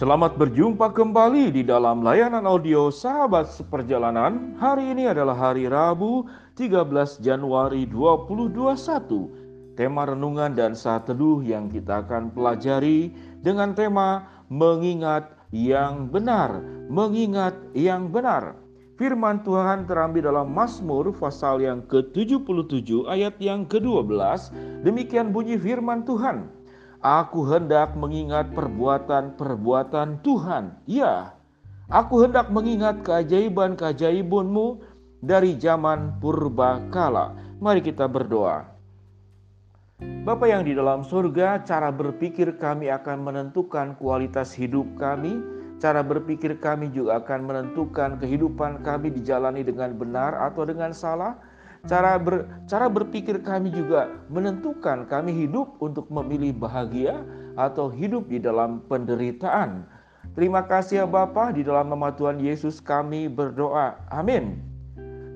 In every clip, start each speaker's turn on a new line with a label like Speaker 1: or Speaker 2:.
Speaker 1: Selamat berjumpa kembali di dalam layanan audio Sahabat Seperjalanan. Hari ini adalah hari Rabu 13 Januari 2021. Tema renungan dan saat teduh yang kita akan pelajari dengan tema mengingat yang benar, mengingat yang benar. Firman Tuhan terambil dalam Mazmur pasal yang ke-77 ayat yang ke-12. Demikian bunyi firman Tuhan. Aku hendak mengingat perbuatan-perbuatan Tuhan. Ya, aku hendak mengingat keajaiban-keajaibanmu dari zaman purba kala. Mari kita berdoa. Bapa yang di dalam surga, cara berpikir kami akan menentukan kualitas hidup kami. Cara berpikir kami juga akan menentukan kehidupan kami dijalani dengan benar atau dengan salah. Cara ber, cara berpikir kami juga menentukan kami hidup untuk memilih bahagia atau hidup di dalam penderitaan. Terima kasih ya Bapa, di dalam nama Tuhan Yesus kami berdoa. Amin.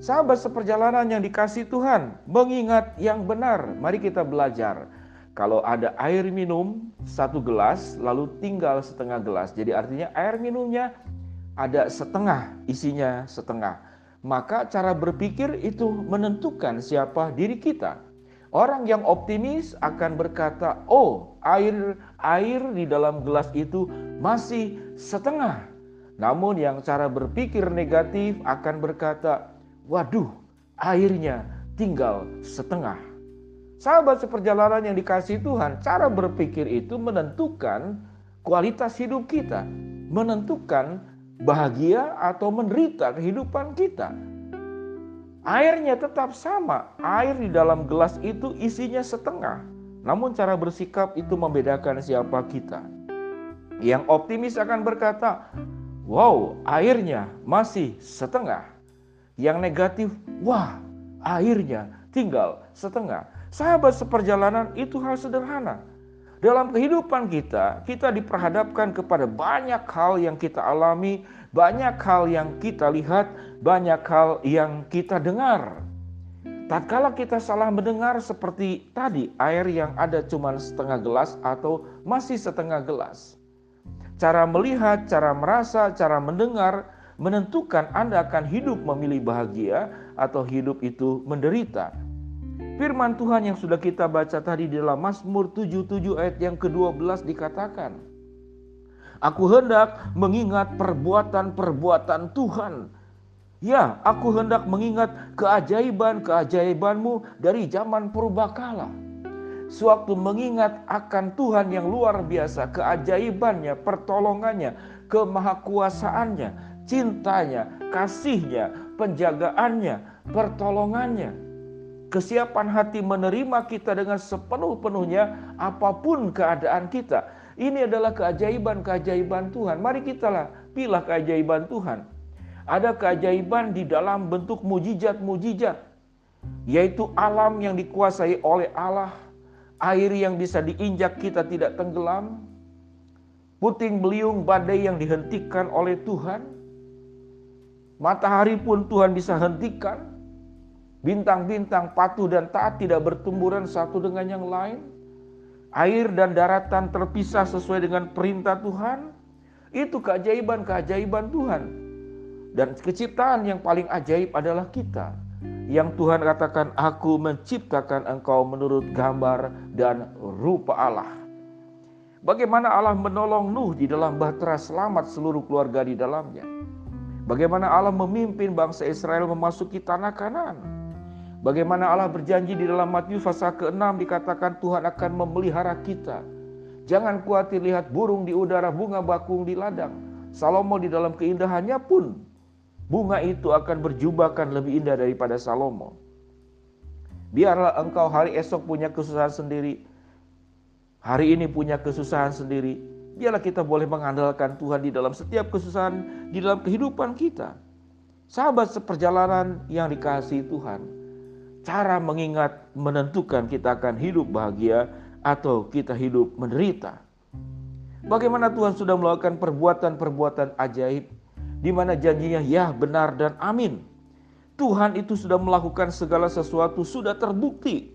Speaker 1: Sahabat seperjalanan yang dikasih Tuhan, mengingat yang benar. Mari kita belajar. Kalau ada air minum satu gelas, lalu tinggal setengah gelas. Jadi artinya air minumnya ada setengah, isinya setengah maka cara berpikir itu menentukan siapa diri kita. Orang yang optimis akan berkata, "Oh, air air di dalam gelas itu masih setengah." Namun yang cara berpikir negatif akan berkata, "Waduh, airnya tinggal setengah." Sahabat seperjalanan yang dikasih Tuhan, cara berpikir itu menentukan kualitas hidup kita, menentukan bahagia atau menderita kehidupan kita. Airnya tetap sama, air di dalam gelas itu isinya setengah. Namun cara bersikap itu membedakan siapa kita. Yang optimis akan berkata, "Wow, airnya masih setengah." Yang negatif, "Wah, airnya tinggal setengah." Sahabat seperjalanan itu hal sederhana. Dalam kehidupan kita, kita diperhadapkan kepada banyak hal yang kita alami, banyak hal yang kita lihat, banyak hal yang kita dengar. Tatkala kita salah mendengar seperti tadi, air yang ada cuma setengah gelas atau masih setengah gelas. Cara melihat, cara merasa, cara mendengar menentukan Anda akan hidup memilih bahagia atau hidup itu menderita. Firman Tuhan yang sudah kita baca tadi di dalam Mazmur 77 ayat yang ke-12 dikatakan, Aku hendak mengingat perbuatan-perbuatan Tuhan. Ya, aku hendak mengingat keajaiban-keajaibanmu dari zaman purbakala. Sewaktu mengingat akan Tuhan yang luar biasa, keajaibannya, pertolongannya, kemahakuasaannya, cintanya, kasihnya, penjagaannya, pertolongannya kesiapan hati menerima kita dengan sepenuh-penuhnya apa pun keadaan kita. Ini adalah keajaiban-keajaiban Tuhan. Mari kita lah pilih keajaiban Tuhan. Ada keajaiban di dalam bentuk mujizat-mujizat, yaitu alam yang dikuasai oleh Allah, air yang bisa diinjak kita tidak tenggelam, puting beliung badai yang dihentikan oleh Tuhan, matahari pun Tuhan bisa hentikan, Bintang-bintang patuh dan taat tidak bertumburan satu dengan yang lain. Air dan daratan terpisah sesuai dengan perintah Tuhan. Itu keajaiban-keajaiban Tuhan. Dan keciptaan yang paling ajaib adalah kita. Yang Tuhan katakan, aku menciptakan engkau menurut gambar dan rupa Allah. Bagaimana Allah menolong Nuh di dalam bahtera selamat seluruh keluarga di dalamnya. Bagaimana Allah memimpin bangsa Israel memasuki tanah kanan Bagaimana Allah berjanji di dalam Matius pasal ke-6 dikatakan Tuhan akan memelihara kita. Jangan khawatir lihat burung di udara, bunga bakung di ladang. Salomo di dalam keindahannya pun bunga itu akan berjubahkan lebih indah daripada Salomo. Biarlah engkau hari esok punya kesusahan sendiri. Hari ini punya kesusahan sendiri. Biarlah kita boleh mengandalkan Tuhan di dalam setiap kesusahan di dalam kehidupan kita. Sahabat seperjalanan yang dikasihi Tuhan cara mengingat menentukan kita akan hidup bahagia atau kita hidup menderita. Bagaimana Tuhan sudah melakukan perbuatan-perbuatan ajaib di mana janjinya ya benar dan amin. Tuhan itu sudah melakukan segala sesuatu sudah terbukti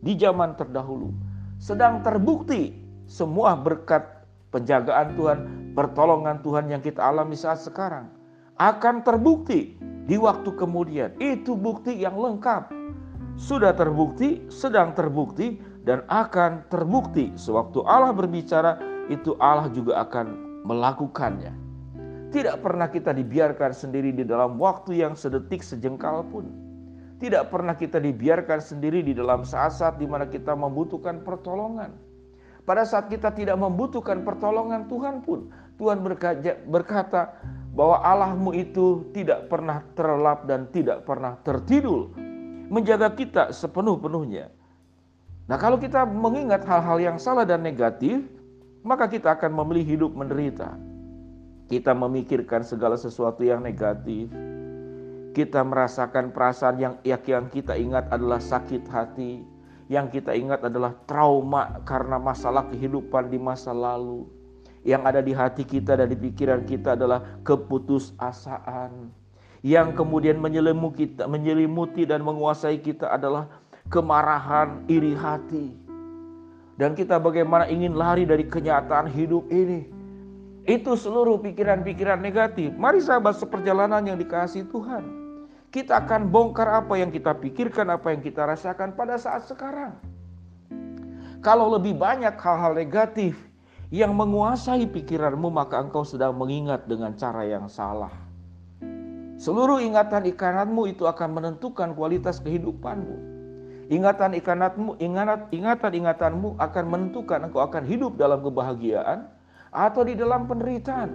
Speaker 1: di zaman terdahulu. Sedang terbukti semua berkat penjagaan Tuhan, pertolongan Tuhan yang kita alami saat sekarang akan terbukti di waktu kemudian. Itu bukti yang lengkap. Sudah terbukti, sedang terbukti, dan akan terbukti sewaktu Allah berbicara itu Allah juga akan melakukannya. Tidak pernah kita dibiarkan sendiri di dalam waktu yang sedetik sejengkal pun. Tidak pernah kita dibiarkan sendiri di dalam saat-saat di mana kita membutuhkan pertolongan. Pada saat kita tidak membutuhkan pertolongan Tuhan pun, Tuhan berkata bahwa Allahmu itu tidak pernah terlelap dan tidak pernah tertidur, menjaga kita sepenuh-penuhnya. Nah, kalau kita mengingat hal-hal yang salah dan negatif, maka kita akan memilih hidup menderita. Kita memikirkan segala sesuatu yang negatif. Kita merasakan perasaan yang yang kita ingat adalah sakit hati, yang kita ingat adalah trauma karena masalah kehidupan di masa lalu. Yang ada di hati kita dan di pikiran kita adalah keputusasaan. Yang kemudian menyelimuti, menyelimuti dan menguasai kita adalah kemarahan, iri hati. Dan kita bagaimana ingin lari dari kenyataan hidup ini. Itu seluruh pikiran-pikiran negatif. Mari sahabat seperjalanan yang dikasih Tuhan. Kita akan bongkar apa yang kita pikirkan, apa yang kita rasakan pada saat sekarang. Kalau lebih banyak hal-hal negatif yang menguasai pikiranmu, maka engkau sedang mengingat dengan cara yang salah. Seluruh ingatan ikananmu itu akan menentukan kualitas kehidupanmu. Ingatan ikanatmu, ingat, ingatan ingatanmu akan menentukan engkau akan hidup dalam kebahagiaan atau di dalam penderitaan.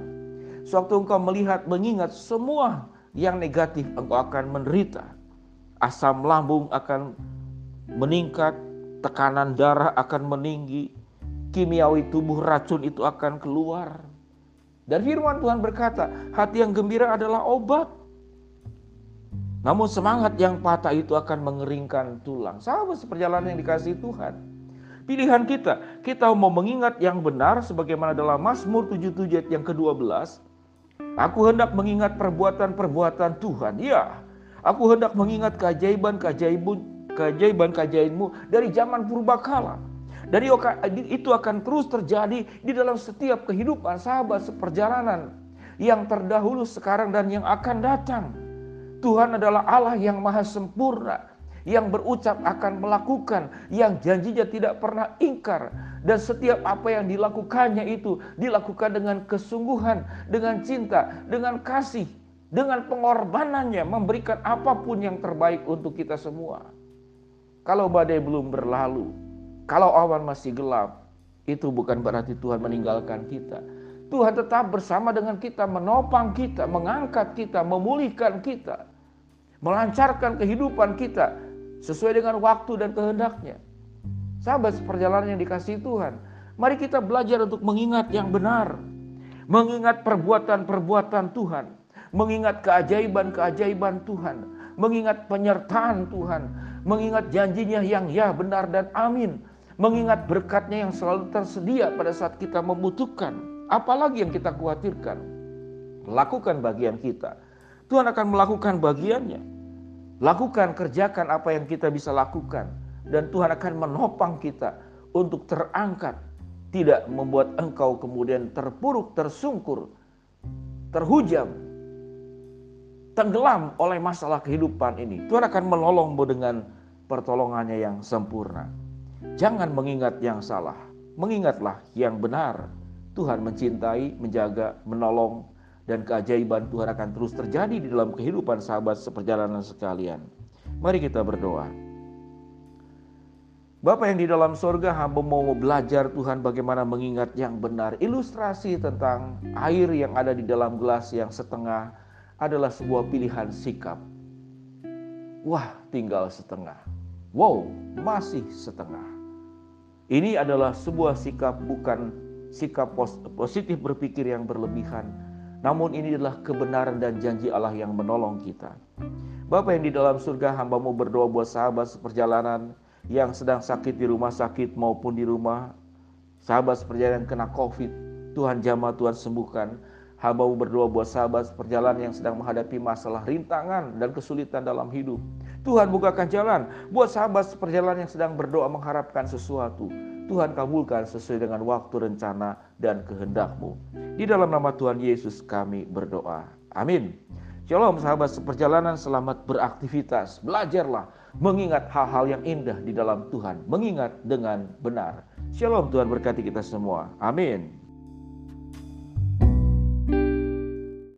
Speaker 1: Sewaktu engkau melihat, mengingat semua yang negatif, engkau akan menderita. Asam lambung akan meningkat, tekanan darah akan meninggi, kimiawi tubuh racun itu akan keluar. Dan firman Tuhan berkata, hati yang gembira adalah obat. Namun semangat yang patah itu akan mengeringkan tulang. Sahabat seperjalanan yang dikasih Tuhan. Pilihan kita, kita mau mengingat yang benar sebagaimana dalam Mazmur 77 ayat yang ke-12. Aku hendak mengingat perbuatan-perbuatan Tuhan. Ya, aku hendak mengingat keajaiban-keajaiban keajaiban-keajaibanmu dari zaman purbakala. Dari itu akan terus terjadi di dalam setiap kehidupan sahabat seperjalanan yang terdahulu sekarang dan yang akan datang. Tuhan adalah Allah yang maha sempurna, yang berucap akan melakukan, yang janjinya tidak pernah ingkar. Dan setiap apa yang dilakukannya itu dilakukan dengan kesungguhan, dengan cinta, dengan kasih, dengan pengorbanannya memberikan apa pun yang terbaik untuk kita semua. Kalau badai belum berlalu, kalau awan masih gelap, itu bukan berarti Tuhan meninggalkan kita. Tuhan tetap bersama dengan kita, menopang kita, mengangkat kita, memulihkan kita melancarkan kehidupan kita sesuai dengan waktu dan kehendaknya. Sahabat perjalanan yang dikasih Tuhan, mari kita belajar untuk mengingat yang benar, mengingat perbuatan-perbuatan Tuhan, mengingat keajaiban-keajaiban Tuhan, mengingat penyertaan Tuhan, mengingat janjinya yang ya benar dan amin, mengingat berkatnya yang selalu tersedia pada saat kita membutuhkan. Apalagi yang kita khawatirkan, lakukan bagian kita. Tuhan akan melakukan bagiannya. Lakukan, kerjakan apa yang kita bisa lakukan. Dan Tuhan akan menopang kita untuk terangkat. Tidak membuat engkau kemudian terpuruk, tersungkur, terhujam, tenggelam oleh masalah kehidupan ini. Tuhan akan menolongmu dengan pertolongannya yang sempurna. Jangan mengingat yang salah, mengingatlah yang benar. Tuhan mencintai, menjaga, menolong, dan keajaiban Tuhan akan terus terjadi di dalam kehidupan sahabat seperjalanan sekalian. Mari kita berdoa. Bapak yang di dalam sorga hamba mau belajar Tuhan bagaimana mengingat yang benar. Ilustrasi tentang air yang ada di dalam gelas yang setengah adalah sebuah pilihan sikap. Wah tinggal setengah. Wow masih setengah. Ini adalah sebuah sikap bukan sikap positif berpikir yang berlebihan namun ini adalah kebenaran dan janji Allah yang menolong kita. Bapak yang di dalam surga hambamu berdoa buat sahabat seperjalanan yang sedang sakit di rumah sakit maupun di rumah. Sahabat seperjalanan kena covid. Tuhan jamah, Tuhan sembuhkan. Hambamu berdoa buat sahabat seperjalanan yang sedang menghadapi masalah rintangan dan kesulitan dalam hidup. Tuhan bukakan jalan buat sahabat seperjalanan yang sedang berdoa mengharapkan sesuatu. Tuhan kabulkan sesuai dengan waktu rencana dan kehendakmu. Di dalam nama Tuhan Yesus kami berdoa. Amin. Shalom sahabat seperjalanan selamat beraktivitas. Belajarlah mengingat hal-hal yang indah di dalam Tuhan. Mengingat dengan benar. Shalom Tuhan berkati kita semua. Amin.